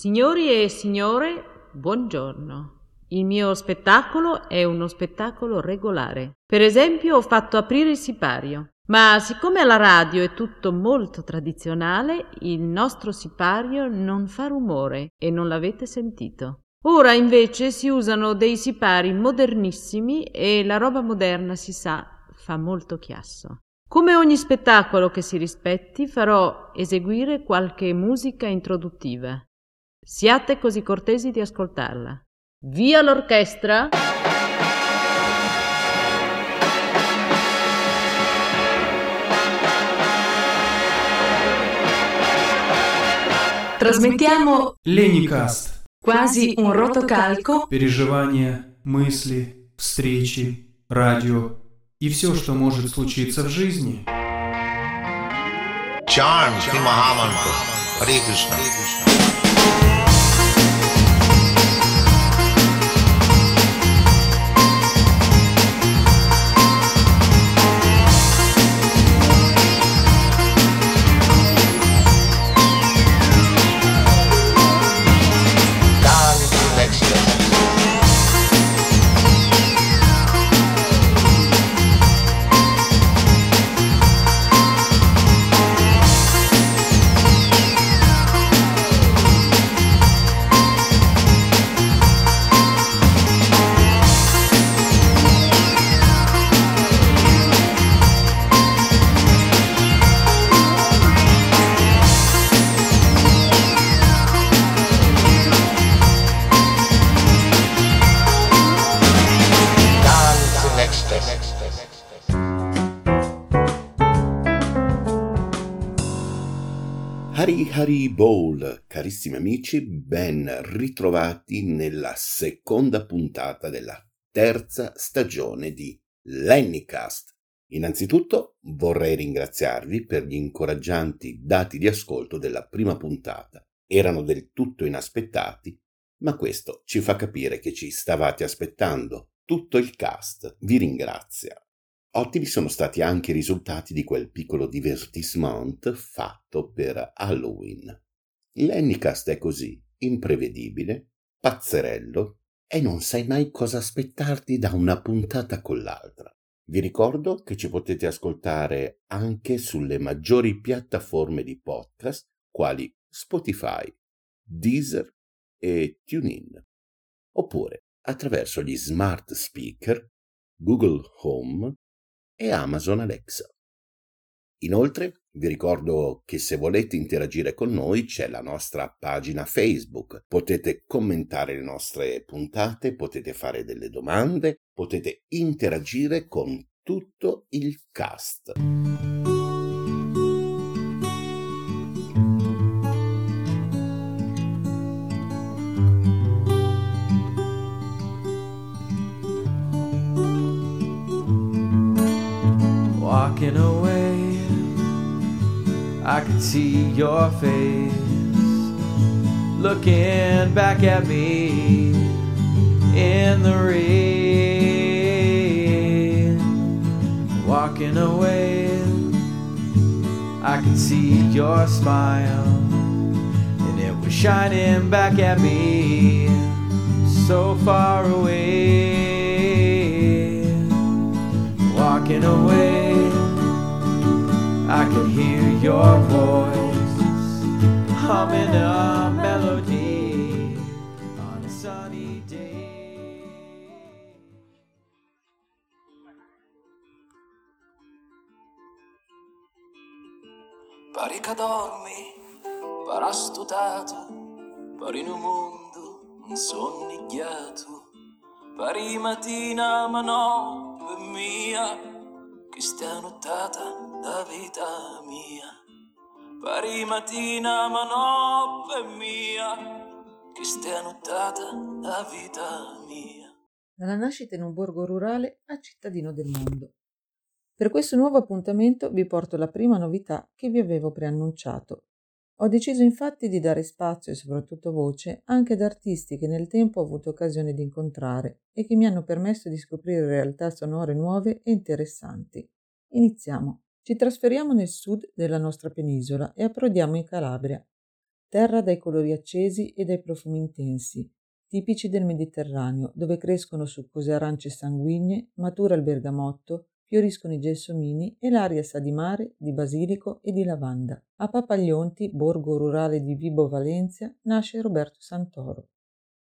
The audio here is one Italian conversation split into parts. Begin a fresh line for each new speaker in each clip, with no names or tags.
Signori e signore, buongiorno. Il mio spettacolo è uno spettacolo regolare. Per esempio, ho fatto aprire il sipario. Ma siccome alla radio è tutto molto tradizionale, il nostro sipario non fa rumore e non l'avete sentito. Ora invece si usano dei sipari modernissimi e la roba moderna, si sa, fa molto chiasso. Come ogni spettacolo che si rispetti, farò eseguire qualche musica introduttiva. Siate così cortesi di ascoltarla. Via l'orchestra!
Trasmettiamo
Леникаст.
quasi un rotocalco
Переживания, мысли, встречи, радио и все, что может случиться в жизни.
Charm Shri Mahamantra. Hare Krishna.
Hari Hari Bowl, carissimi amici, ben ritrovati nella seconda puntata della terza stagione di Lennycast. Innanzitutto vorrei ringraziarvi per gli incoraggianti dati di ascolto della prima puntata. Erano del tutto inaspettati, ma questo ci fa capire che ci stavate aspettando. Tutto il cast vi ringrazia. Ottimi sono stati anche i risultati di quel piccolo divertissement fatto per Halloween. L'Ennicast è così, imprevedibile, pazzerello e non sai mai cosa aspettarti da una puntata con l'altra. Vi ricordo che ci potete ascoltare anche sulle maggiori piattaforme di podcast quali Spotify, Deezer e TuneIn, oppure attraverso gli smart speaker, Google Home e Amazon Alexa. Inoltre, vi ricordo che se volete interagire con noi c'è la nostra pagina Facebook, potete commentare le nostre puntate, potete fare delle domande, potete interagire con tutto il cast.
See your face looking back at me in the rain. Walking away, I can see your smile, and it was shining back at me so far away walking away. I could hear your voice humming a melody on a sunny day.
Pare che dormi, pare astutato, pare in un mondo insonnigliato. Pare mattina, ma no, per mia, che sta nottata la vita mia. Pare mattina, ma no, per mia, che sta nottata la vita mia.
dalla nascita in un borgo rurale a cittadino del mondo. Per questo nuovo appuntamento vi porto la prima novità che vi avevo preannunciato. Ho deciso infatti di dare spazio e soprattutto voce anche ad artisti che nel tempo ho avuto occasione di incontrare e che mi hanno permesso di scoprire realtà sonore nuove e interessanti. Iniziamo. Ci trasferiamo nel sud della nostra penisola e approdiamo in Calabria. terra dai colori accesi e dai profumi intensi, tipici del Mediterraneo, dove crescono succose arance sanguigne, matura il bergamotto, fioriscono i gelsomini e l'aria sa di mare, di basilico e di lavanda. A Papaglionti, borgo rurale di Vibo Valencia, nasce Roberto Santoro,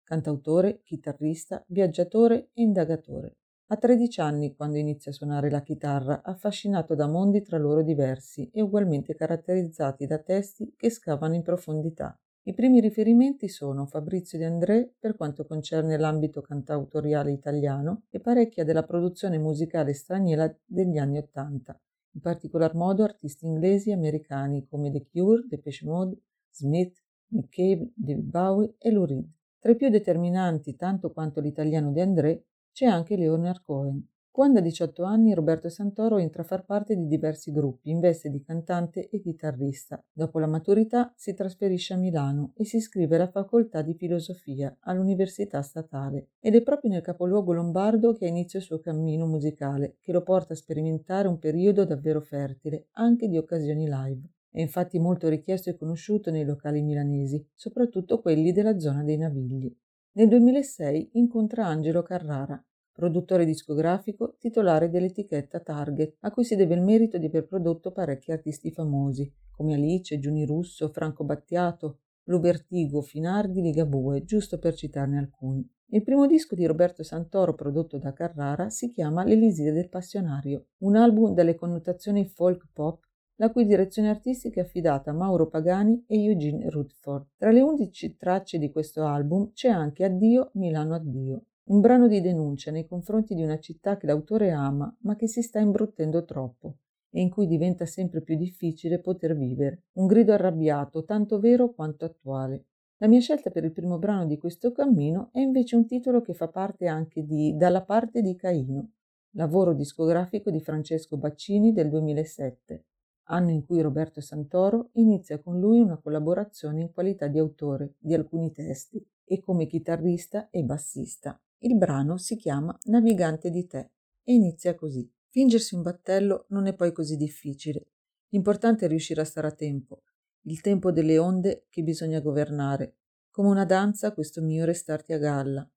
cantautore, chitarrista, viaggiatore e indagatore. Ha 13 anni quando inizia a suonare la chitarra, affascinato da mondi tra loro diversi e ugualmente caratterizzati da testi che scavano in profondità. I primi riferimenti sono Fabrizio De André per quanto concerne l'ambito cantautoriale italiano e parecchia della produzione musicale straniera degli anni Ottanta, in particolar modo artisti inglesi e americani come The Cure, Depeche Mode, Smith, Nick Cave, David Bowie e Lou Reed. Tra i più determinanti, tanto quanto l'italiano De André, c'è anche Leonard Cohen. Quando ha 18 anni Roberto Santoro entra a far parte di diversi gruppi in veste di cantante e chitarrista. Dopo la maturità si trasferisce a Milano e si iscrive alla facoltà di filosofia all'Università Statale ed è proprio nel capoluogo lombardo che inizia il suo cammino musicale che lo porta a sperimentare un periodo davvero fertile anche di occasioni live. È infatti molto richiesto e conosciuto nei locali milanesi, soprattutto quelli della zona dei Navigli. Nel 2006 incontra Angelo Carrara, produttore discografico, titolare dell'etichetta Target, a cui si deve il merito di aver prodotto parecchi artisti famosi, come Alice, Giuni Russo, Franco Battiato, Lubertigo, Finardi, Ligabue, giusto per citarne alcuni. Il primo disco di Roberto Santoro prodotto da Carrara si chiama L'Elisir del Passionario, un album dalle connotazioni folk pop la cui direzione artistica è affidata a Mauro Pagani e Eugene Rutherford. Tra le undici tracce di questo album c'è anche Addio Milano Addio, un brano di denuncia nei confronti di una città che l'autore ama ma che si sta imbruttendo troppo e in cui diventa sempre più difficile poter vivere. Un grido arrabbiato, tanto vero quanto attuale. La mia scelta per il primo brano di questo cammino è invece un titolo che fa parte anche di Dalla parte di Caino, lavoro discografico di Francesco Baccini del 2007, anno in cui Roberto Santoro inizia con lui una collaborazione in qualità di autore di alcuni testi e come chitarrista e bassista. Il brano si chiama Navigante di te e inizia così. Fingersi un battello non è poi così difficile. L'importante è riuscire a stare a tempo, il tempo delle onde che bisogna governare. Come una danza questo mio restarti a galla.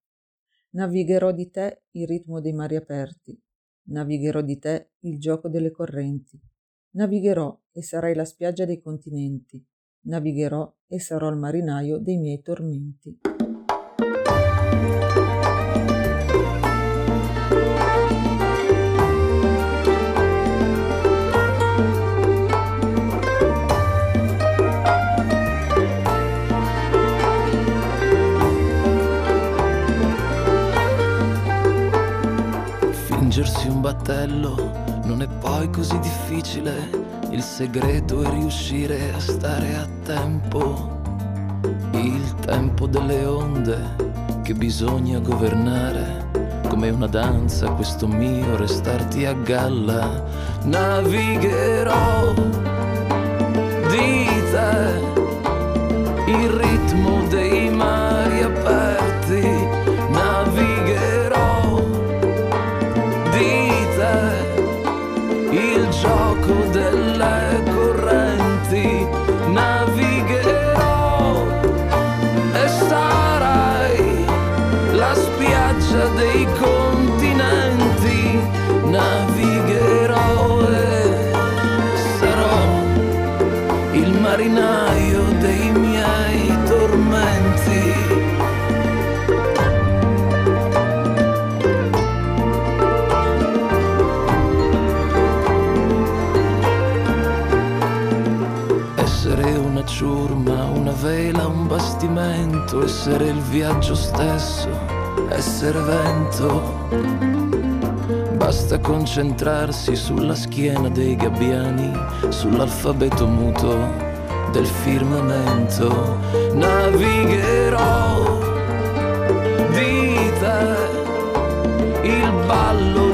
Navigherò di te il ritmo dei mari aperti. Navigherò di te il gioco delle correnti. Navigherò e sarai la spiaggia dei continenti. Navigherò e sarò il marinaio dei miei tormenti.
Fingersi un battello non è poi così difficile, il segreto è riuscire a stare a tempo, il tempo delle onde che bisogna governare, come una danza questo mio restarti a galla, navigherò di te. Il ritmo dei una ciurma, una vela, un bastimento, essere il viaggio stesso, essere vento. Basta concentrarsi sulla schiena dei gabbiani, sull'alfabeto muto del firmamento. Navigherò di te il ballo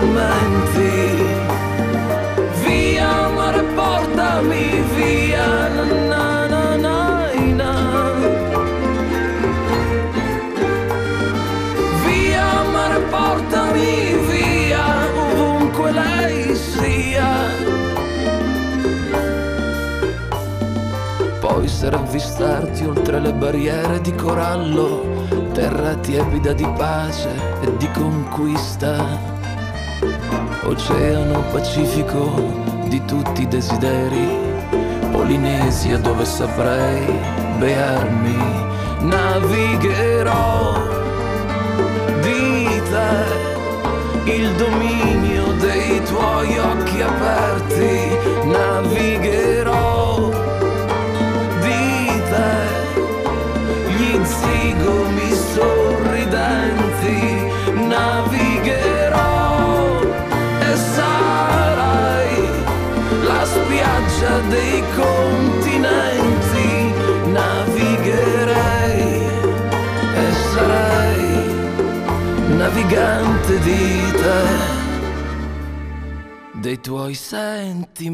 tormenti. Via mare, portami via. Na, na, na. Via mare, portami via ovunque lei sia. Poi sarà avvistarti oltre le barriere di corallo, terra tiepida di pace e di conquista, oceano pacifico di tutti i desideri, Polinesia dove saprei bearmi, navigherò di te il dominio dei tuoi occhi aperti, navigherò di te gli zigomi sorridenti, navigante di te, dei tuoi sentimenti.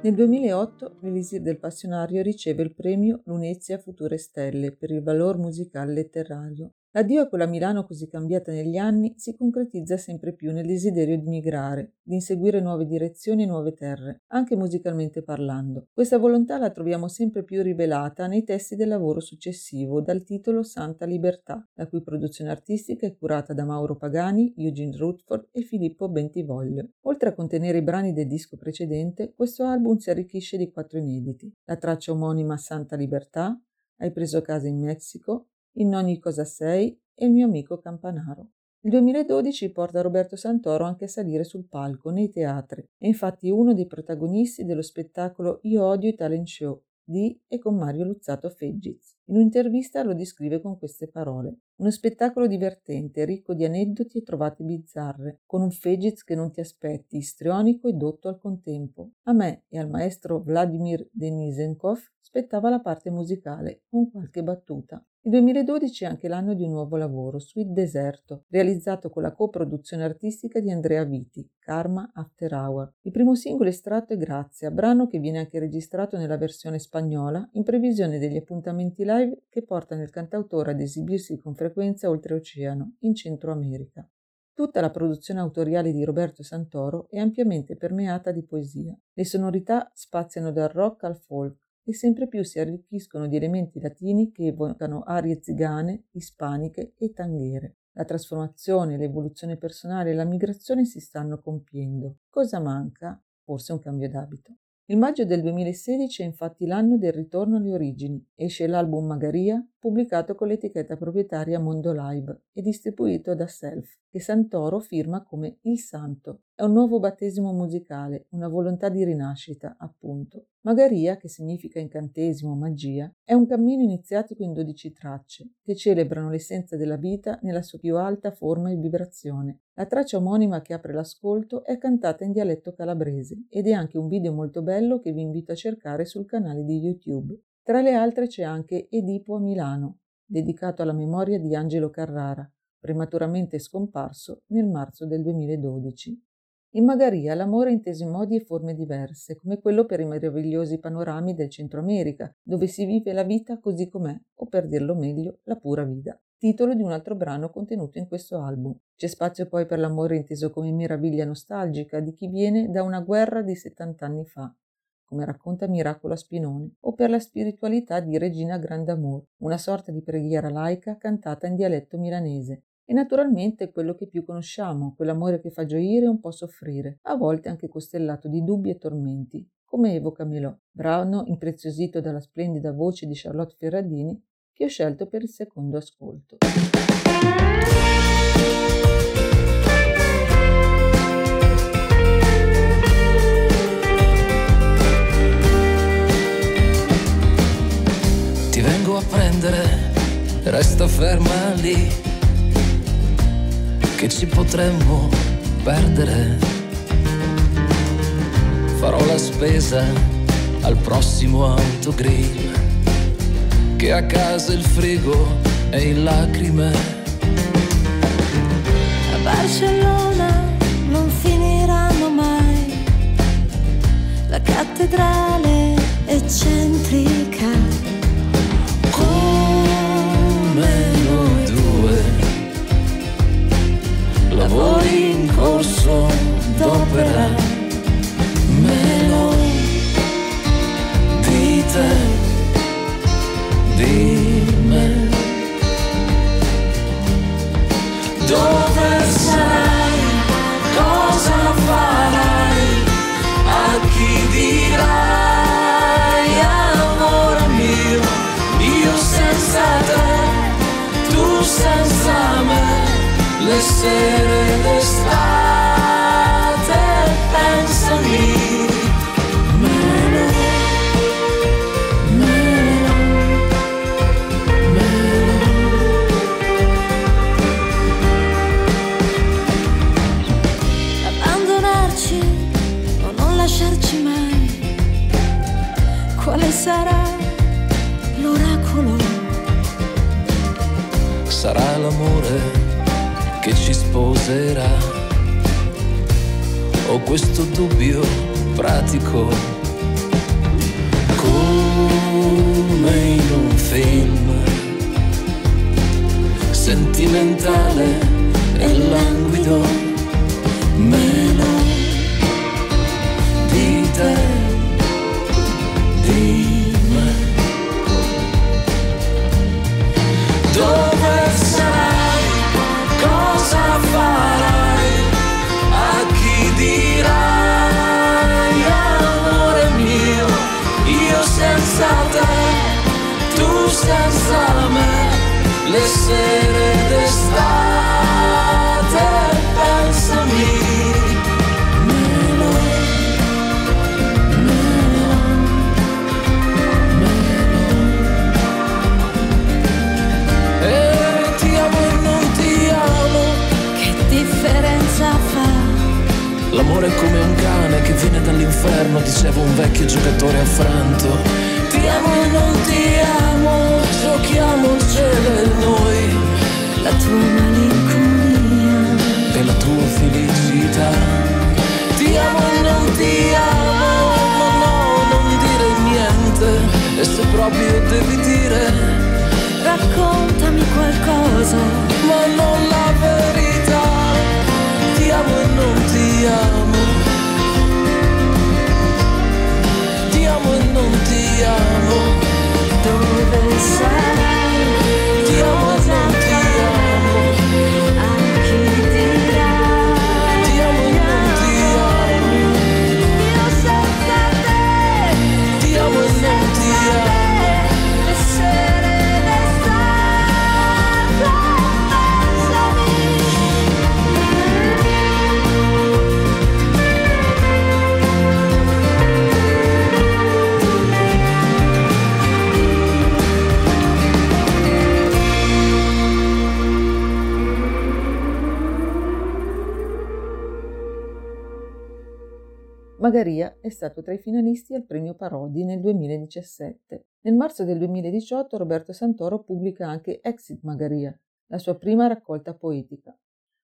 Nel 2008 l'Elisir del Passionario riceve il premio Lunezia Future Stelle per il valor musicale letterario. L'addio a quella Milano così cambiata negli anni si concretizza sempre più nel desiderio di migrare, di inseguire nuove direzioni e nuove terre, anche musicalmente parlando. Questa volontà la troviamo sempre più rivelata nei testi del lavoro successivo, dal titolo Santa Libertà, la cui produzione artistica è curata da Mauro Pagani, Eugene Rutford e Filippo Bentivoglio. Oltre a contenere i brani del disco precedente, questo album si arricchisce di quattro inediti. La traccia omonima Santa Libertà, Hai preso casa in Messico, in ogni cosa sei e il mio amico Campanaro. Il 2012 porta Roberto Santoro anche a salire sul palco, nei teatri. È infatti uno dei protagonisti dello spettacolo Io odio i talent show di e con Mario Luzzato Feggiz. In un'intervista lo descrive con queste parole. Uno spettacolo divertente, ricco di aneddoti e trovate bizzarre, con un Feggiz che non ti aspetti, istrionico e dotto al contempo. A me e al maestro Vladimir Denisenkov spettava la parte musicale, con qualche battuta. Il 2012 è anche l'anno di un nuovo lavoro, Sweet Deserto, realizzato con la coproduzione artistica di Andrea Viti, Karma After Hour. Il primo singolo estratto è Grazia, brano che viene anche registrato nella versione spagnola in previsione degli appuntamenti live che portano il cantautore ad esibirsi con frequenza oltreoceano, in Centro America. Tutta la produzione autoriale di Roberto Santoro è ampiamente permeata di poesia. Le sonorità spaziano dal rock al folk, e sempre più si arricchiscono di elementi latini che evocano arie zigane, ispaniche e tanghere. La trasformazione, l'evoluzione personale e la migrazione si stanno compiendo. Cosa manca? Forse un cambio d'abito. Il maggio del 2016 è infatti l'anno del ritorno alle origini. Esce l'album Magaria, pubblicato con l'etichetta proprietaria Mondo Live e distribuito da Self, che Santoro firma come Il Santo. È un nuovo battesimo musicale, una volontà di rinascita, appunto. Magaria, che significa incantesimo, magia, è un cammino iniziatico in dodici tracce, che celebrano l'essenza della vita nella sua più alta forma e vibrazione. La traccia omonima che apre l'ascolto è cantata in dialetto calabrese ed è anche un video molto bello che vi invito a cercare sul canale di YouTube. Tra le altre c'è anche Edipo a Milano, dedicato alla memoria di Angelo Carrara, prematuramente scomparso nel marzo del 2012. In Magaria l'amore è inteso in modi e forme diverse, come quello per i meravigliosi panorami del Centro America, dove si vive la vita così com'è, o per dirlo meglio, la pura vita. Titolo di un altro brano contenuto in questo album. C'è spazio poi per l'amore inteso come meraviglia nostalgica di chi viene da una guerra di 70 anni fa, come racconta Miracolo a Spinone, o per la spiritualità di Regina Grand'Amour, una sorta di preghiera laica cantata in dialetto milanese, e naturalmente quello che più conosciamo, quell'amore che fa gioire e un po' soffrire, a volte anche costellato di dubbi e tormenti, come evoca Melò, brano impreziosito dalla splendida voce di Charlotte Ferradini, che ho scelto per il secondo ascolto.
Ti vengo a prendere, resta ferma lì, che ci potremmo perdere. Farò la spesa al prossimo autogrill, che a casa il frigo è in lacrime.
A Barcellona non finiranno mai la cattedrale eccentrica.
Come lavori in corso d'opera, meno di te, di questo dubbio pratico. Come in un film sentimentale e languido meno di te le sere d'estate pensami meno e ti amo e non ti amo
Che differenza fa?
L'amore è come un cane che viene dall'inferno, diceva un vecchio giocatore affranto. Ti amo e non ti amo, giochiamo il cielo e noi,
La tua malinconia.
e la tua felicità. Ti amo e non ti amo, no, no, non dire niente. E se proprio devi dire,
Raccontami qualcosa.
ma non la verità. Ti amo e non ti amo. Ti amo e non ti amo.
Dove sarai?
Magaria è stato tra i finalisti al premio Parodi nel 2017. Nel marzo del 2018 Roberto Santoro pubblica anche Exit Magaria, la sua prima raccolta poetica,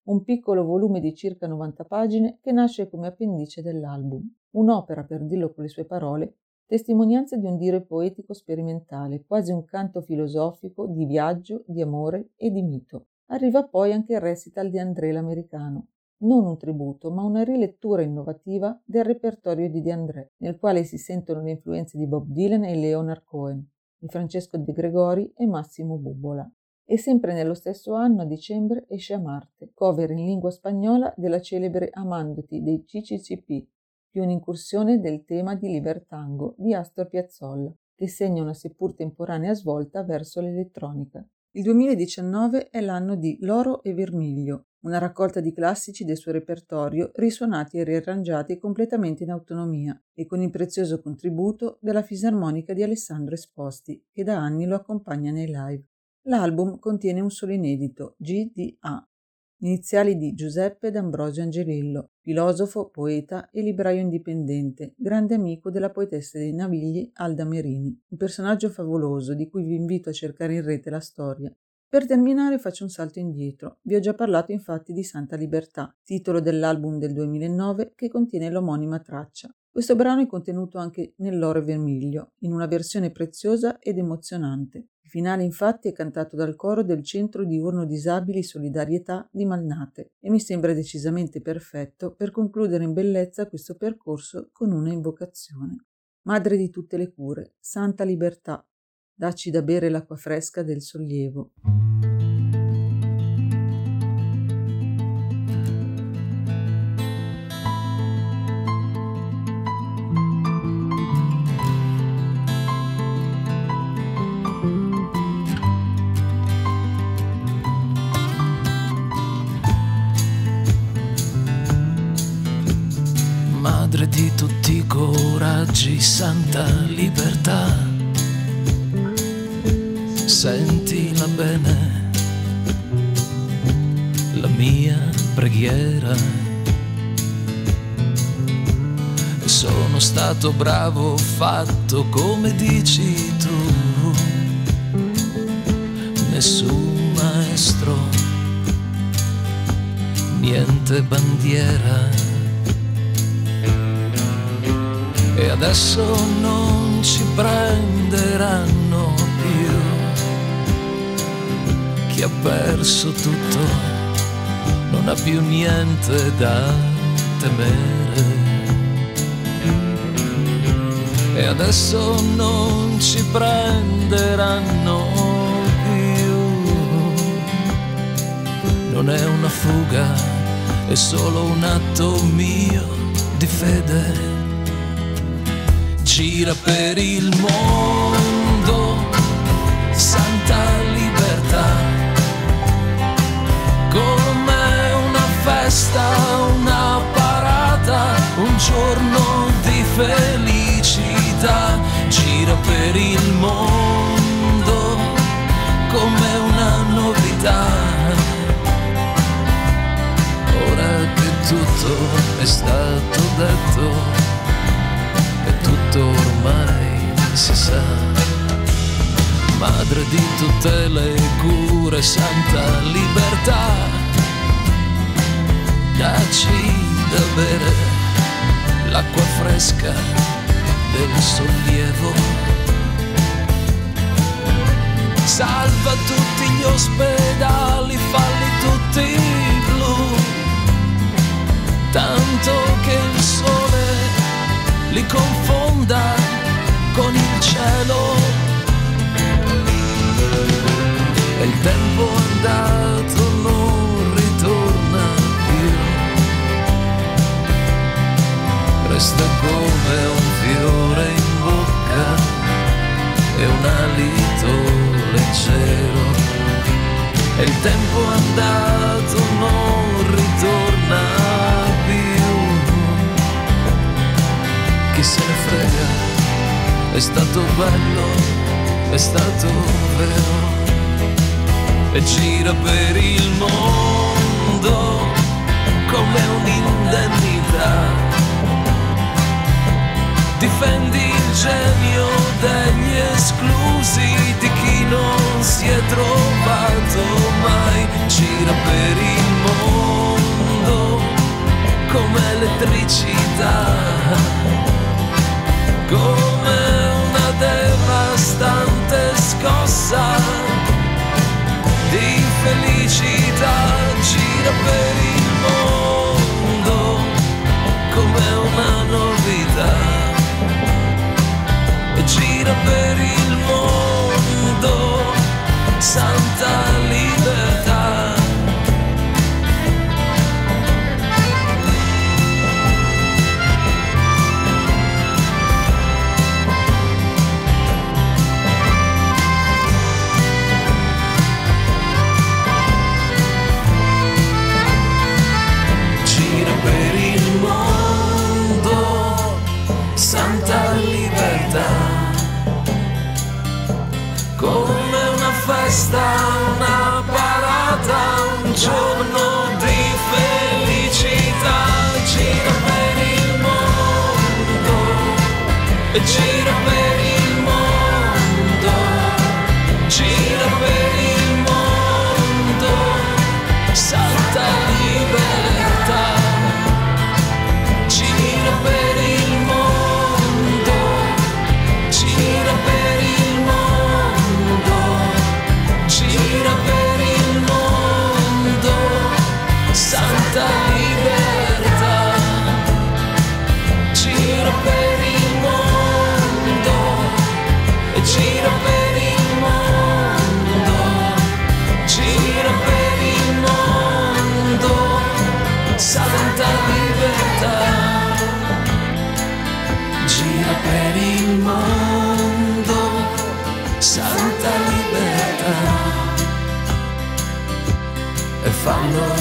un piccolo volume di circa 90 pagine che nasce come appendice dell'album, un'opera, per dirlo con le sue parole, testimonianza di un dire poetico sperimentale, quasi un canto filosofico di viaggio, di amore e di mito. Arriva poi anche il recital di André l'americano, non un tributo, ma una rilettura innovativa del repertorio di De André, nel quale si sentono le influenze di Bob Dylan e Leonard Cohen, di Francesco De Gregori e Massimo Bubola. E sempre nello stesso anno, a dicembre, esce a Marte, cover in lingua spagnola della celebre Amandoti dei CCCP, più un'incursione del tema di Libertango di Astor Piazzolla, che segna una seppur temporanea svolta verso l'elettronica. Il 2019 è l'anno di Loro e Vermiglio, una raccolta di classici del suo repertorio risuonati e riarrangiati completamente in autonomia e con il prezioso contributo della fisarmonica di Alessandro Esposti, che da anni lo accompagna nei live. L'album contiene un solo inedito, GDA. iniziali di Giuseppe D'Ambrosio Angelillo, filosofo, poeta e libraio indipendente, grande amico della poetessa dei Navigli Alda Merini, un personaggio favoloso di cui vi invito a cercare in rete la storia. Per terminare faccio un salto indietro. Vi ho già parlato infatti di Santa Libertà, titolo dell'album del 2009 che contiene l'omonima traccia. Questo brano è contenuto anche nell'Oro Vermiglio, in una versione preziosa ed emozionante. Il finale infatti è cantato dal coro del Centro Diurno Disabili Solidarietà di Malnate e mi sembra decisamente perfetto per concludere in bellezza questo percorso con una invocazione. Madre di tutte le cure, Santa Libertà, dacci da bere l'acqua fresca del sollievo.
Madre di tutti i coraggi, santa libertà. Sentila bene, la mia preghiera. Sono stato bravo, fatto come dici tu. Nessun maestro, niente bandiera. E adesso non ci prenderanno ha perso tutto non ha più niente da temere. E adesso non ci prenderanno più. Non è una fuga, è solo un atto mio di fede gira per il mondo, santa una festa, una parata, un giorno di felicità, gira per il mondo come una novità. Ora che tutto è stato detto tutto ormai si sa. Madre di tutte le cure, santa libertà, dacci da bere l'acqua fresca del sollievo. Salva tutti gli ospedali, falli tutti il tempo andato non ritorna più. Chi se ne frega, è stato bello, è stato vero, e gira per il mondo come un'indennità. Difendi il genio degli esclusi, di chi non si è trovato gira per il mondo come elettricità come una devastante scossa di felicità gira per il mondo come una novità gira per il mondo e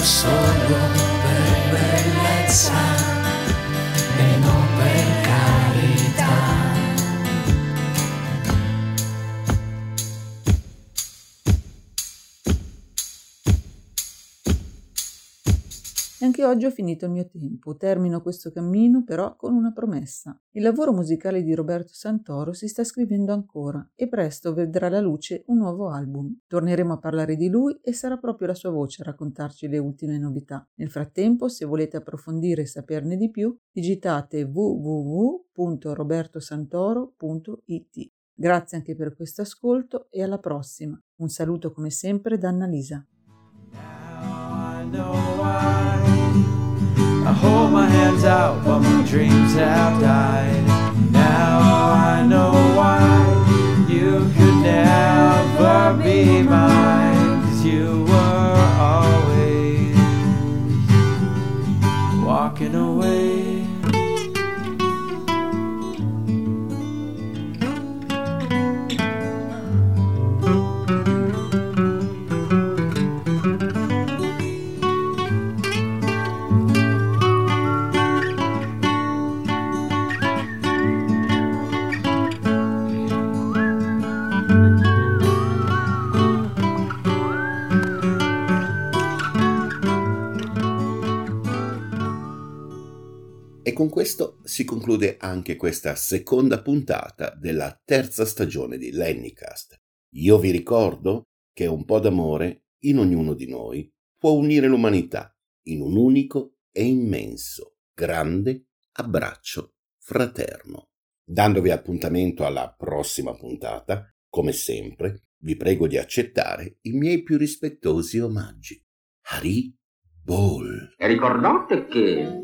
sorrow anche oggi ho finito il mio tempo. Termino questo cammino però con una promessa. Il lavoro musicale di Roberto Santoro si sta scrivendo ancora e presto vedrà la luce un nuovo album. Torneremo a parlare di lui e sarà proprio la sua voce a raccontarci le ultime novità. Nel frattempo, se volete approfondire e saperne di più, digitate www.robertosantoro.it. Grazie anche per questo ascolto e alla prossima. Un saluto come sempre da Annalisa.
Know why. I hold my hands out, but my dreams have died. Now I know why you could never be mine. Cause you were always walking away.
Con questo si conclude anche questa seconda puntata della terza stagione di Lennycast. Io vi ricordo che un po' d'amore in ognuno di noi può unire l'umanità in un unico e immenso, grande abbraccio fraterno. Dandovi appuntamento alla prossima puntata, come sempre, vi prego di accettare i miei più rispettosi omaggi. Hari Bol.
E ricordate che